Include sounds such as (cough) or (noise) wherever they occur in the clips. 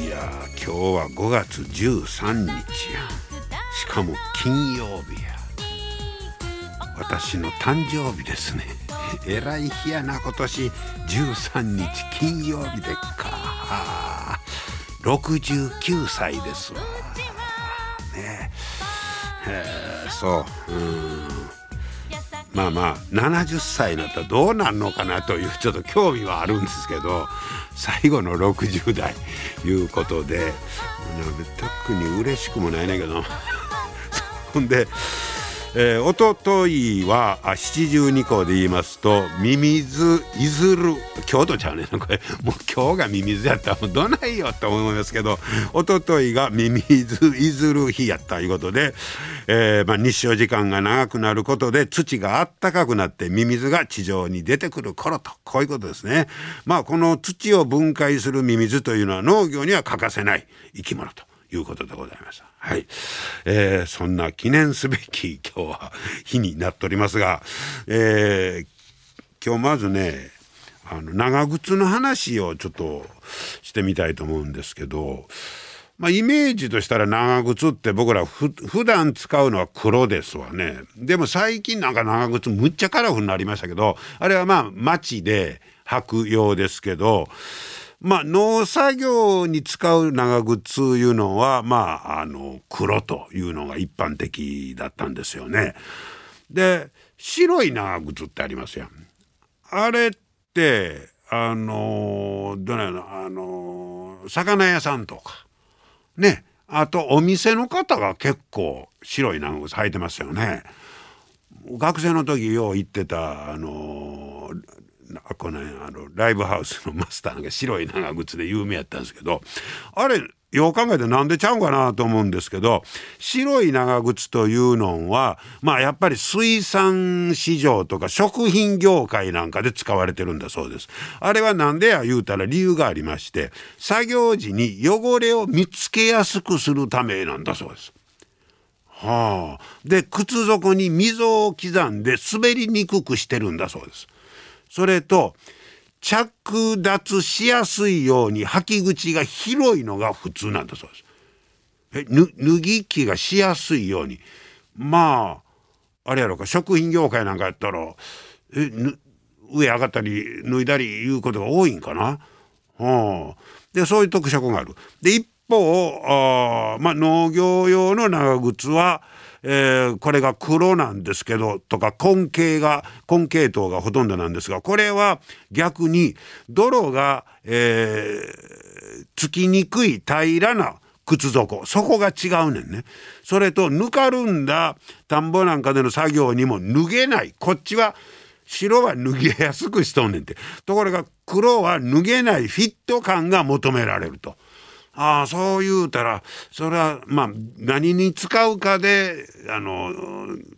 いや今日は5月13日や。しかも金曜日や。私の誕生日ですね。えらい日やな今年13日金曜日でっか。69歳ですわ。ね。えそう。うん。まあまあ70歳になったらどうなんのかなというちょっと興味はあるんですけど最後の60代いうことで特に嬉しくもないねんけど。(laughs) ほんでえー、おとといは七十二校で言いますとミミズいずる京都ちゃうね (laughs) これもう今日がミミズやったらもうどないよと思いますけどおとといがミミズいずる日やったということで、えー、まあ、日照時間が長くなることで土があったかくなってミミズが地上に出てくる頃とこういうことですね。まあこの土を分解するミミズというのは農業には欠かせない生き物ということでございました。はい、えー、そんな記念すべき (laughs) 今日は日になっておりますが、えー、今日まずねあの長靴の話をちょっとしてみたいと思うんですけど、まあ、イメージとしたら長靴って僕らふ普段使うのは黒ですわねでも最近なんか長靴むっちゃカラフルになりましたけどあれはまあ街で履くようですけどまあ、農作業に使う長靴いうのは、まあ、あの、黒というのが一般的だったんですよね。で、白い長靴ってありますやん。あれって、あの、どうやの、あの、魚屋さんとか、ね、あとお店の方が結構白い長靴履いてますよね。学生の時よう行ってたあのこのあのライブハウスのマスターが白い長靴で有名やったんですけどあれよう考えてなんでちゃうかなと思うんですけど白い長靴というのはまあやっぱり水産市場とか食品業界なんかで使われてるんだそうです。あれはなんでや言うたら理由がありまして作業時に汚れを見つけやすくするためなんだそうです。はあ、で靴底に溝を刻んで滑りにくくしてるんだそうです。それと着脱しやすいように履き口が広いのが普通なんだそうです。え脱ぎ着がしやすいようにまああれやろか食品業界なんかやったらえ上上がったり脱いだりいうことが多いんかな？はあ、でそういう特色がある。で一方あまあ農業用の長靴はえー、これが黒なんですけどとか根茎が根系統がほとんどなんですがこれは逆に泥が、えー、つきにくい平らな靴底。そこが違うねんね。それとぬかるんだ田んぼなんかでの作業にも脱げない。こっちは白は脱げやすくしとんねんて。ところが黒は脱げないフィット感が求められると。ああそう言うたらそれはまあ何に使うかであの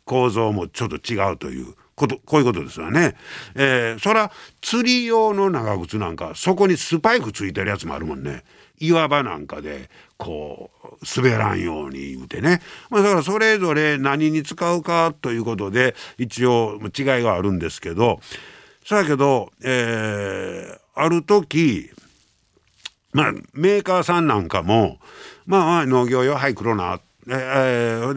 構造もちょっと違うということこういうことですよね。えー、そら釣り用の長靴なんかそこにスパイクついてるやつもあるもんね。岩場なんかでこう滑らんように言うてね、まあ、だからそれぞれ何に使うかということで一応違いがあるんですけどそやけど、えー、ある時まあ、メーカーさんなんかも、まあ、まあ農業用、はい、黒な、えー、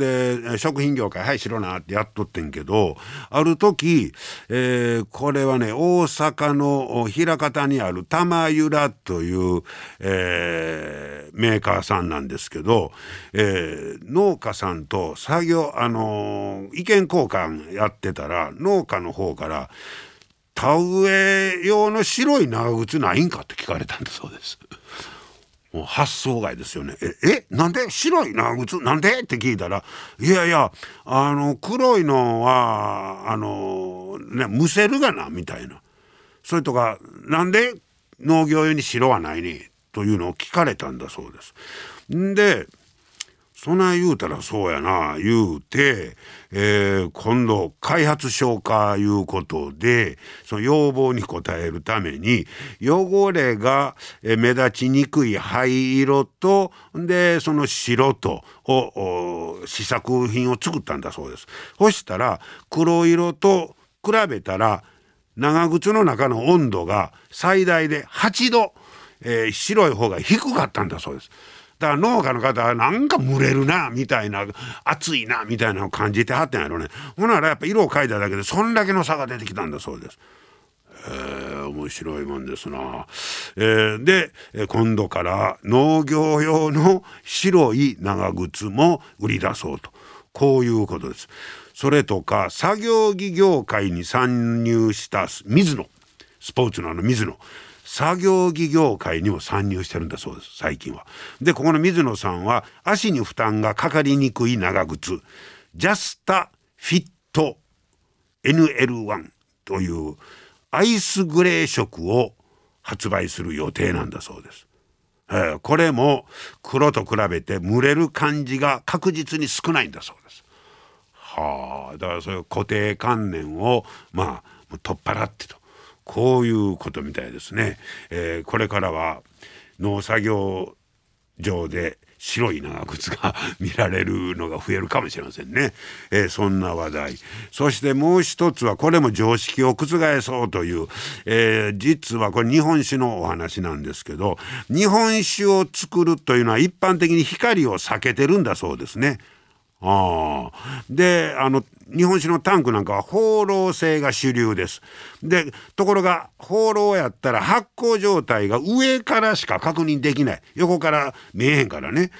で食品業界はい白なってやっとってんけどある時、えー、これはね大阪の枚方にある玉浦という、えー、メーカーさんなんですけど、えー、農家さんと作業あのー、意見交換やってたら農家の方から田植え用の白い長靴ないんかって聞かれたんだそうです。もう発想外ですよね。え、え、なんで？白い長靴なんで？って聞いたら、いやいや、あの、黒いのは、あの、ね、むせるがな、みたいな。それとか、なんで？農業用に白はないに？というのを聞かれたんだそうです。んでそな言うたらそうやな言うて、えー、今度開発消化いうことでその要望に応えるために汚れが目立ちにくい灰色とでその白とを試作品を作ったんだそうです。そしたら黒色と比べたら長靴の中の温度が最大で8度、えー、白い方が低かったんだそうです。だから農家の方はなんか蒸れるなみたいな暑いなみたいなのを感じてはったんやろねほならやっぱ色を変えただけでそんだけの差が出てきたんだそうです。えー、面白いもんですな。えー、で今度から農業用の白い長靴も売り出そうとこういうことです。それとか作業着業界に参入した水野スポーツのあの水野作業着業界にも参入してるんだそうです最近は。でここの水野さんは足に負担がかかりにくい長靴ジャスタフィット NL1 というアイスグレー色を発売する予定なんだそうです。えー、これも黒と比べて蒸れる感じが確実に少ないんだそうです。はあだからそういう固定観念をまあ取っ払ってとこういうことみたいですね。えー、これからは農作業場で白い長靴が (laughs) 見られるのが増えるかもしれませんね、えー、そんな話題そしてもう一つはこれも常識を覆そうという、えー、実はこれ日本酒のお話なんですけど日本酒を作るというのは一般的に光を避けてるんだそうですね。あであの日本酒のタンクなんかは放浪性が主流です。でところが放浪やったら発酵状態が上からしか確認できない横から見えへんからね。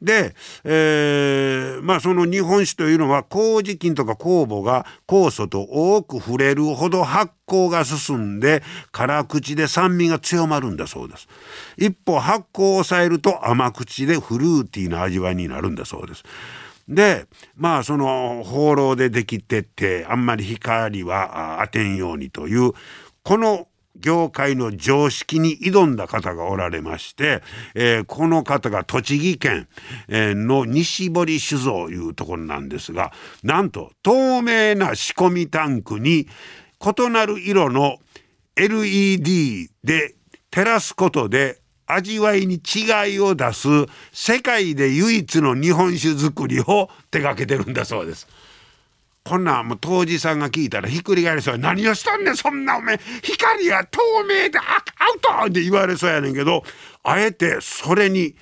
で、えー、まあその日本酒というのは麹菌とか酵母が酵素と多く触れるほど発酵が進んで辛口で酸味が強まるんだそうです一方発酵を抑えると甘口でフルーティーな味わいになるんだそうですでまあその放浪でできてってあんまり光は当てんようにというこの業界の常識に挑んだ方がおられまして、えー、この方が栃木県、え、の西堀酒造いうところなんですがなんと透明な仕込みタンクに異なる色の LED で照らすことで味わいに違いを出す世界で唯一の日本酒造りを手掛けてるんだそうです。こんなんもう当時さんが聞いたらひっくり返りそう何をしたんねんそんなおめえ光が透明でアウトって言われそうやねんけどあえてそれに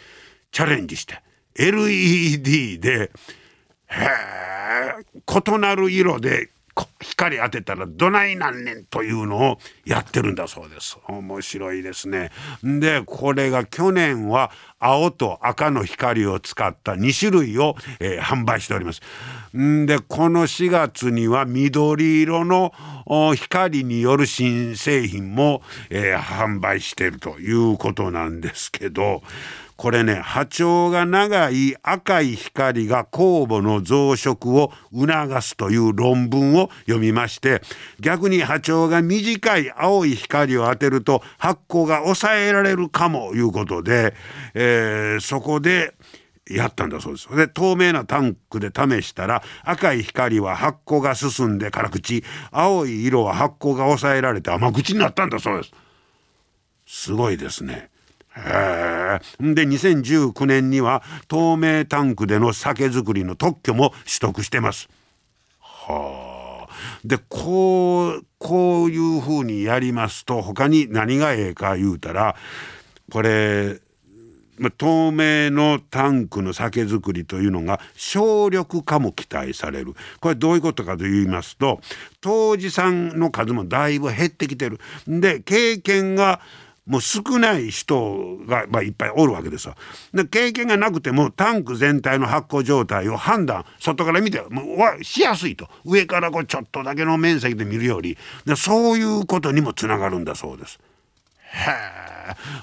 チャレンジして LED でへえ異なる色で光当てたらどないなんねんというのをやってるんだそうです。面白いですね。でこれが去年は青と赤の光を使った2種類を、えー、販売しております。んでこの4月には緑色の光による新製品も、えー、販売してるということなんですけどこれね波長が長い赤い光が酵母の増殖を促すという論文を読みまして逆に波長が短い青い光を当てると発酵が抑えられるかもいうことで、えー、そこでやったんだそうです。で透明なタンクで試したら赤い光は発酵が進んで辛口青い色は発酵が抑えられて甘口になったんだそうです。すごいですね。へで2019年には透明タンクでの酒造りの特許も取得してます。はあ。でこうこういうふうにやりますと他に何がええか言うたらこれ透明のタンクの酒造りというのが省力化も期待されるこれどういうことかと言いますと当時さんの数もだいぶ減ってきてるで経験がもう少ない人が、まあ、いっぱいおるわけですよ。で経験がなくてもタンク全体の発酵状態を判断外から見てもうしやすいと上からこうちょっとだけの面積で見るよりでそういうことにもつながるんだそうです。へえ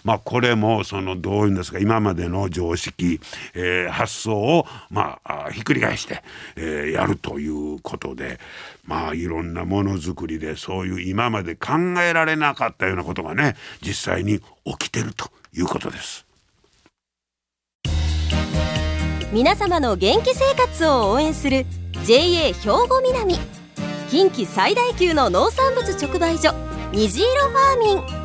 まあこれもそのどういうんですか今までの常識、えー、発想をまあひっくり返して、えー、やるということでまあいろんなものづくりでそういう今まで考えられなかったようなことがね実際に起きてるということです。皆様の元気生活を応援する JA 兵庫南近畿最大級の農産物直売所虹色ファーミン。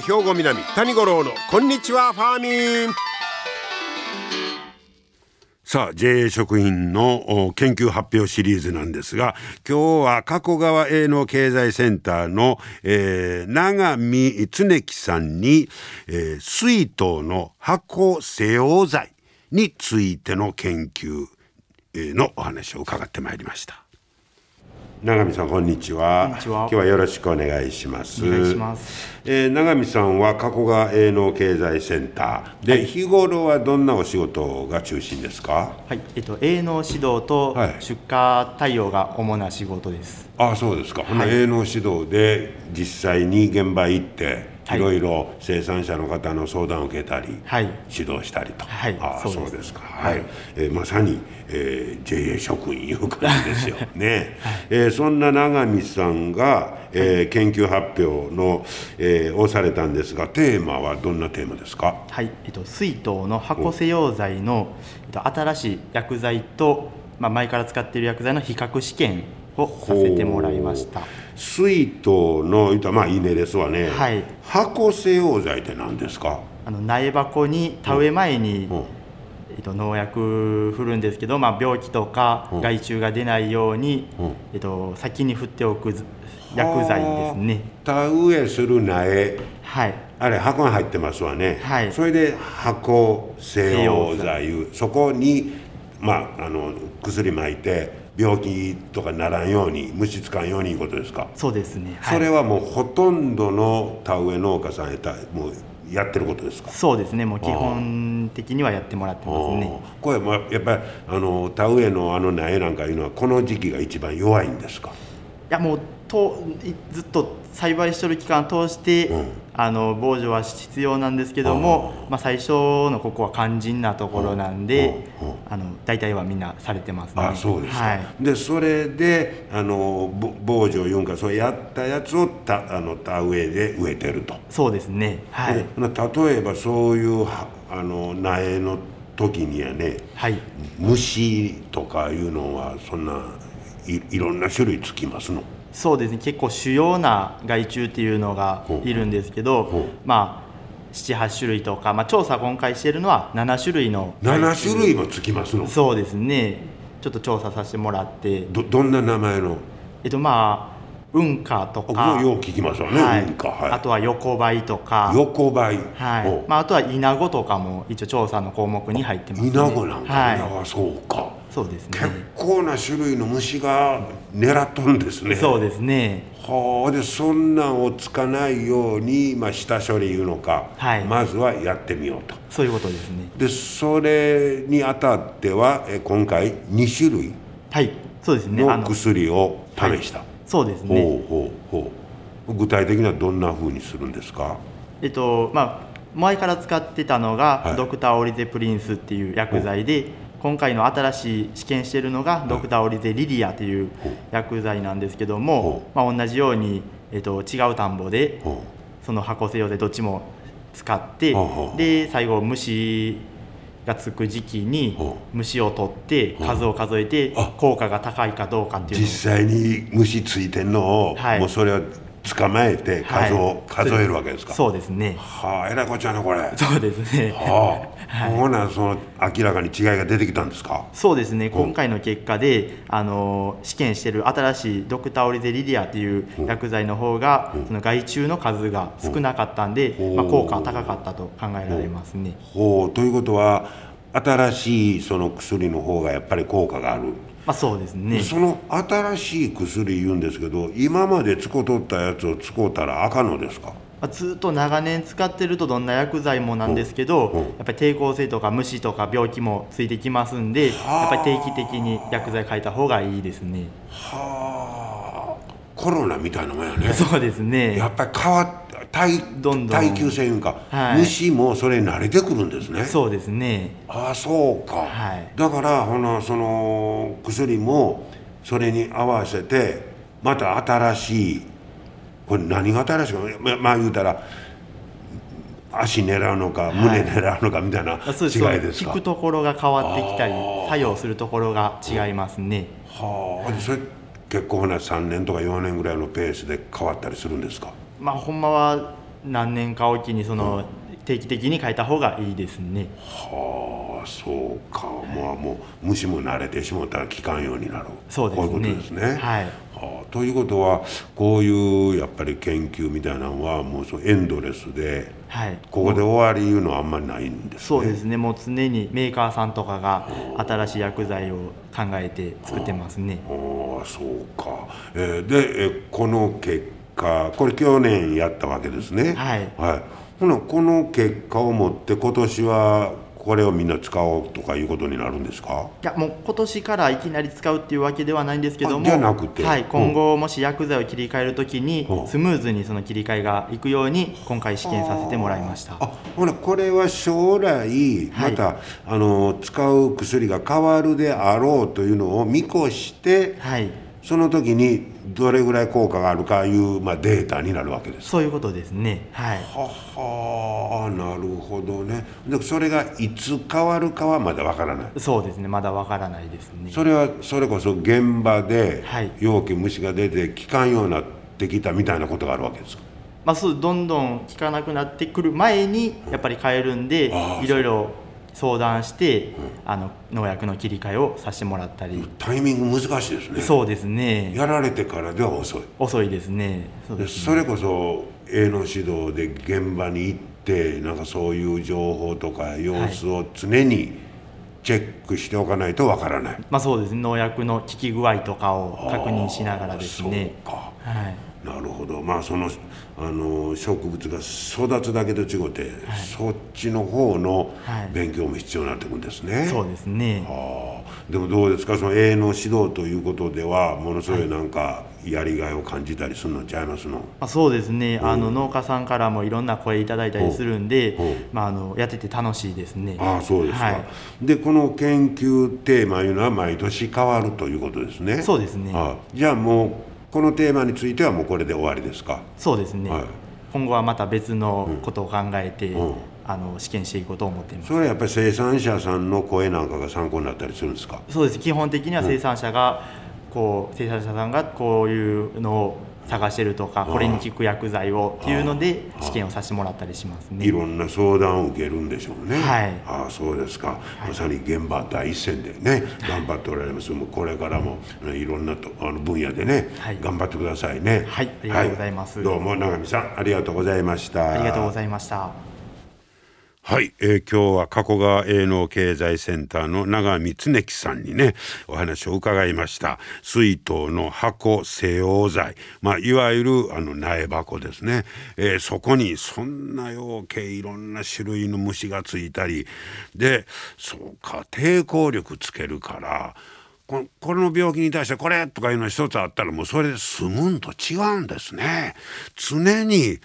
兵庫南谷五郎のこんにちはファーミンさあ JA 食品の研究発表シリーズなんですが今日は加古川営農経済センターの、えー、長見恒樹さんに、えー、水筒の箱西洋剤についての研究のお話を伺ってまいりました。永見さんこんにちは。今日はよろしくお願いします。おえー、永見さんは加古川営農経済センター。で、はい、日頃はどんなお仕事が中心ですか？はい。えっと営農指導と出荷対応が主な仕事です、はい、あそうですか、はい、営農指導で実際に現場行ってい。ろいろ生産者の方の相談を受けたり、はい、指導したりと、はい、あそうです。か、はい。えー、まさに、えー、JA 職員いう感じですよ。(laughs) ね、はい、えー、そんな永見さんが、えー、研究発表の、えー、をされたんですがテーマはどんなテーマですか？はい、えっと、水筒の箱瀬溶剤の、えっと、新しい薬剤と、まあ、前から使っている薬剤の比較試験をさせてもらいました。水筒のまあ稲ですわね、はい、箱製溶剤って何ですか？あの苗箱に田植え前に、うん。えっと、農薬振るんですけど、まあ、病気とか害虫が出ないように、うん、えっと、先に振っておく薬剤ですね。田植えする苗。はい。あれ箱が入ってますわね、はい、それで箱製溶剤そこに、まあ、あの薬撒いて病気とかならんように虫つかんようにいうことですか？そうですね、はい、それはもうほとんどの田植え農家さんやったもうやってることですか？そうですね。もう基本的にはやってもらってますね。これもやっぱりあの田植えのあの苗なんかいうのはこの時期が一番弱いんですか？いやもうとずっと栽培してる期間を通して、うん、あの防除は必要なんですけども、まあ、最初のここは肝心なところなんで、あの大体はみんなされてますね。あそうですはい、でそれであの防除いうんかそうやったやつをたあの田植えで植えてると。そうですね、はい、例えばそういうあの苗の時にはね、はい、虫とかいうのはそんないいろんな種類つきますの？そうですね。結構主要な害虫っていうのがいるんですけど、まあ78種類とか、まあ、調査今回しているのは7種類の7種類もつきますの？そうですね。ちょっと調査させてもらって。どどんな名前の？えっとまあ運河とか。よう聞きますよね、はい、はい、あとは横ばいとか。横ばい、はい。まあ、あとは稲子とかも一応調査の項目に入ってます、ね、稲子なんか、はい、そうかそうですね。結構な種類の虫が狙っとるんですね。そうですね。はあでそんなんをつかないように、まあ、下処理いうのか、はい、まずはやってみようと。そういうことですね。でそれにあたってはえ今回2種類はい。そうですね。の薬を試した、はい、そうですね。ほうほうほう。具体的にはどんなふうにするんですか？えっとまあ前から使ってたのが、はい、ドクターオリゼプリンスっていう薬剤で、今回の新しい試験しているのがドクターオリゼリリアという薬剤なんですけども、まあ、同じように、えー、と違う田んぼでその箱製用でどっちも使ってで最後虫がつく時期に虫を取って数を数えて効果が高いかどうかっていう実際に虫ついてんのを、はい、もうそれは捕まえて数を、数えるわけですか？そうですね。はあえらいこっちゃなこれ。そうですね。はあ、(laughs) はい、ほなその明らかに違いが出てきたんですか？そうですね。今回の結果であの試験してる新しいドクターオリゼリリアっていう薬剤の方が、う。ん、その害虫の数が少なかったんで、う。ん、まあ、効果は高かったと考えられますね。ほう。ということは新しいその薬の方がやっぱり効果があるまあ、そうですね。その新しい薬言うんですけど今まで使うとったやつを使うたらあかんのですか？まあずっと長年使ってるとどんな薬剤もなんですけど、やっぱり抵抗性とか虫とか病気もついてきますんで、やっぱり定期的に薬剤変えた方がいいですね。はあ。コロナみたいなもんやね。(laughs) そうですね。やっぱり変わっ耐どんどん。耐久性いうか、はい。虫もそれに慣れてくるんですね。そうですね。ああそうか、はい。だからほなその薬もそれに合わせてまた新しいこれ何が新しいかままあ言うたら足狙うのか胸狙うのかみたいな違いですか、効くところが変わってきたり、作用するところが違いますね。はあ。それ結構ほな3年とか4年ぐらいのペースで変わったりするんですか？まあほんまは何年かおきにその、定期的に変えた方がいいですね。はあそうかまあもう虫も慣れてしもったら効かんようになるそうですねこういうことですね。はいはあ、ということはこういうやっぱり研究みたいなのはもうそうエンドレスではい。ここで終わりいうのはあんまりないんですね。そうですね。もう常にメーカーさんとかが新しい薬剤を考えて作ってますね。ああそうか、えーで、えーこの結果これ去年やったわけですね。はい。はい、ほなこの結果をもって今年はこれをみんな使おうとかいうことになるんですか？いやもう今年からいきなり使うっていうわけではないんですけどもあじゃなくて。はい、うん。今後もし薬剤を切り替えるときにうん。スムーズにその切り替えがいくように今回試験させてもらいました。あほなこれは将来また、あの使う薬が変わるであろうというのを見越してはいその時にどれぐらい効果があるかいう、まあ、データになるわけです。そういうことですね。はい。ははなるほどね。でそれがいつ変わるかはまだわからない。そうですね。まだわからないですね。それはそれこそ現場ではい。容器虫が出て効かんようになってきたみたいなことがあるわけですか？まあ、そうどんどん効かなくなってくる前にやっぱり変えるんでいろいろ相談してあの農薬の切り替えをさせてもらったり。タイミング難しいですね。そうですね。やられてからでは遅い。遅いですね。そうでね。それこそ営農指導で現場に行ってなんかそういう情報とか様子を常にチェックしておかないとわからない、まあそうですね。農薬の効き具合とかを確認しながらですね。そうか。はいなるほど。まあそのあの植物が育つだけと違って、そっちの方のはい。勉強も必要になってくるんですね。そうですね。ああ。でもどうですか？その営農指導ということではものすごいなんかやりがいを感じたりするのちゃいますの、まあ、そうですね。あの農家さんからもいろんな声いただいたりするんでまあ、あのやってて楽しいですね。ああそうですか、はい。でこの研究テーマいうのは毎年変わるということですね。そうですね。ああ。じゃあもうこのテーマについてはもうこれで終わりですか？そうですね、はい。今後はまた別のことを考えて、うん。あの試験していこうと思っています。それはやっぱり生産者さんの声なんかが参考になったりするんですか？そうです。基本的には生産者が、こう生産者さんがこういうのを探してるとかこれに効く薬剤をっていうので試験をさせてもらったりしますね。いろんな相談を受けるんでしょうね。はい。ああそうですか、まさに現場第一線でね頑張っておられます。もうこれからもねいろんなとあの分野でね、はい。頑張ってくださいね。はいありがとうございます。どうも永見さんありがとうございました。ありがとうございましたはい、えー今日は加古川営農経済センターの長見恒樹さんにねお話を伺いました。水筒の箱西洋剤、まあ、いわゆるあの苗箱ですね、えーそこにそんな養鶏いろんな種類の虫がついたり。でそうか抵抗力つけるからここの病気に対してこれとかいうの一つあったらもうそれで済むんと違うんですね。常に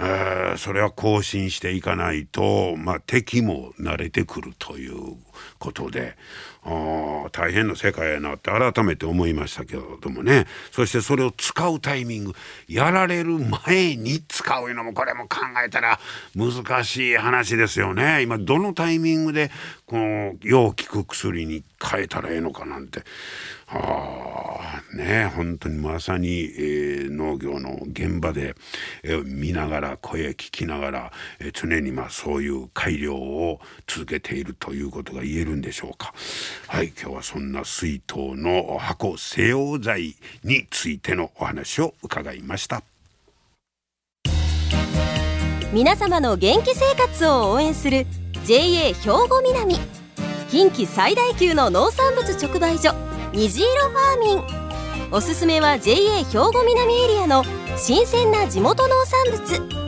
えそれは更新していかないと、まあ、敵も慣れてくるということであー大変な世界やなって改めて思いましたけれどもね。そしてそれを使うタイミングやられる前に使うのもこれも考えたら難しい話ですよね。今どのタイミングでこのよう効く薬に変えたらええのかなんて。ああね本当にまさに、えー農業の現場で、えー見ながら声聞きながら、えー常にまあそういう改良を続けているということが言えるんでしょうか。はい今日はそんな水筒の箱西洋剤についてのお話を伺いました。皆様の元気生活を応援する JA 兵庫南近畿最大級の農産物直売所虹色ファーミン。おすすめは JA 兵庫南エリアの新鮮な地元農産物。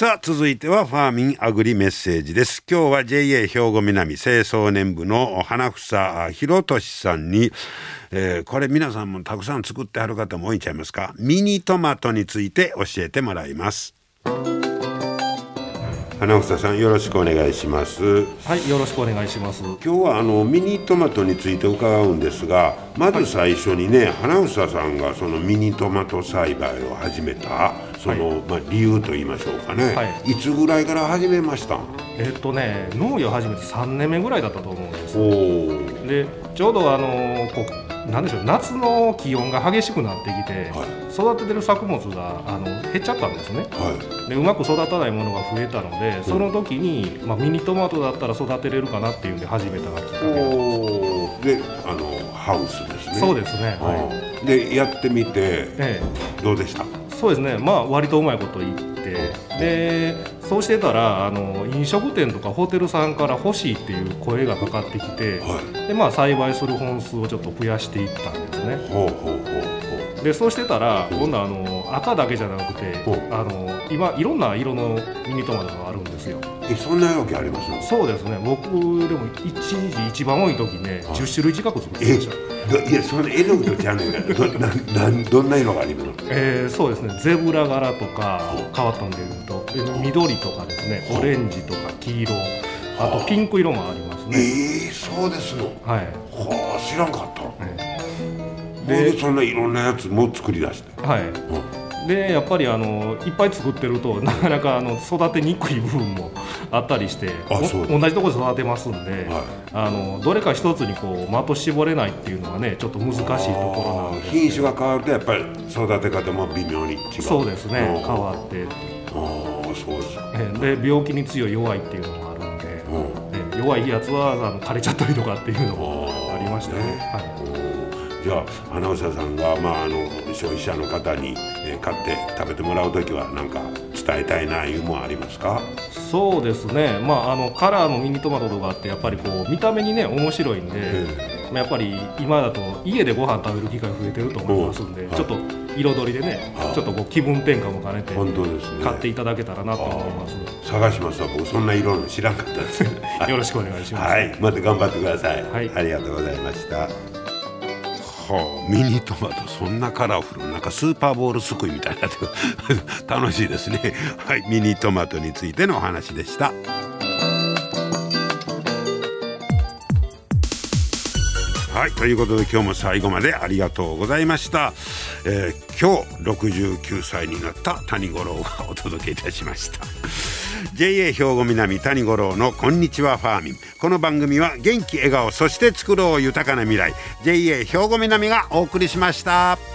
さあ続いてはファーミンアグリメッセージです。今日は JA 兵庫南清掃年部の花房博俊さんに、えー、これ皆さんもたくさん作ってはる方も多いんちゃいますか？ミニトマトについて教えてもらいます。花房さんよろしくお願いします。はいよろしくお願いします。今日はあのミニトマトについて伺うんですがまず最初にね、はい、花房さんがそのミニトマト栽培を始めたその、はい、まあ、理由と言いましょうかね、はい、いつぐらいから始めました？えっとね農業始めて3年目ぐらいだったと思うんです。でちょうどあのこなんでしょう夏の気温が激しくなってきて、はい、育ててる作物があの減っちゃったんですね、はい、でうまく育たないものが増えたのでその時に、まあ、ミニトマトだったら育てれるかなっていうんで始めたがきっかけであのハウスですね。そうですね、はい、でやってみて、ええ、どうでした？そうですね。まあ割とうまいこと言ってでそうしてたらあの飲食店とかホテルさんから欲しいっていう声がかかってきて、はい、でまあ栽培する本数をちょっと増やしていったんですね。ほうほうほうでそうしてたら今度あの赤だけじゃなくてあの今いろんな色のミニトマトがあるんですよ。えそんなわけありますそうですね僕でも一日一番多い時ね、はい、10種類近く作ってました。いやその絵の具とちゃうねんか。らどな (laughs) などんな色があります？えー、そうですね。ゼブラ柄とか変わったんでいうと緑とかですね。オレンジとか黄色。あとピンク色もありますね。ええー、そうですの。はい。はあ知らんかった、えー、でそんないろんなやつも作り出して？はい、うんでやっぱりあのいっぱい作ってると (laughs) なかなかあの育てにくい部分もあったりして同じところで育てますんで、はい、あのどれか一つにこう的絞れないっていうのはねちょっと難しいところなんです品種が変わるとやっぱり育て方も微妙に違う。そうですね。変わってああそうですで病気に強い弱いっていうのもあるんで、弱いやつはあの枯れちゃったりとかっていうのもありましたね。はいじゃあアナウンサーさんが、まあ、あの消費者の方に、えー、買って食べてもらう時は何か伝えたいないうもありますか？そうですね、まあ、あのカラーのミニトマトとかってやっぱりこう見た目にね面白いんで、まあ、やっぱり今だと家でご飯食べる機会増えてると思いますんで、はい、ちょっと彩りでね、はい、ちょっとこう気分転換も兼ねて本当です、ね、買っていただけたらなと思います。探しますわ。僕そんな色の知らんかったです。(laughs) よろしくお願いします、はい、また頑張ってください、はい、ありがとうございましたはあ、ミニトマトそんなカラフルなんかスーパーボールすくいみたいな (laughs) 楽しいですね。はいミニトマトについてのお話でした。はいということで今日も最後までありがとうございました、えー、今日69歳になった谷五郎がお届けいたしました。JA 兵庫南谷五郎のこんにちはファーミンこの番組は元気笑顔そして作ろう豊かな未来 JA 兵庫南がお送りしました。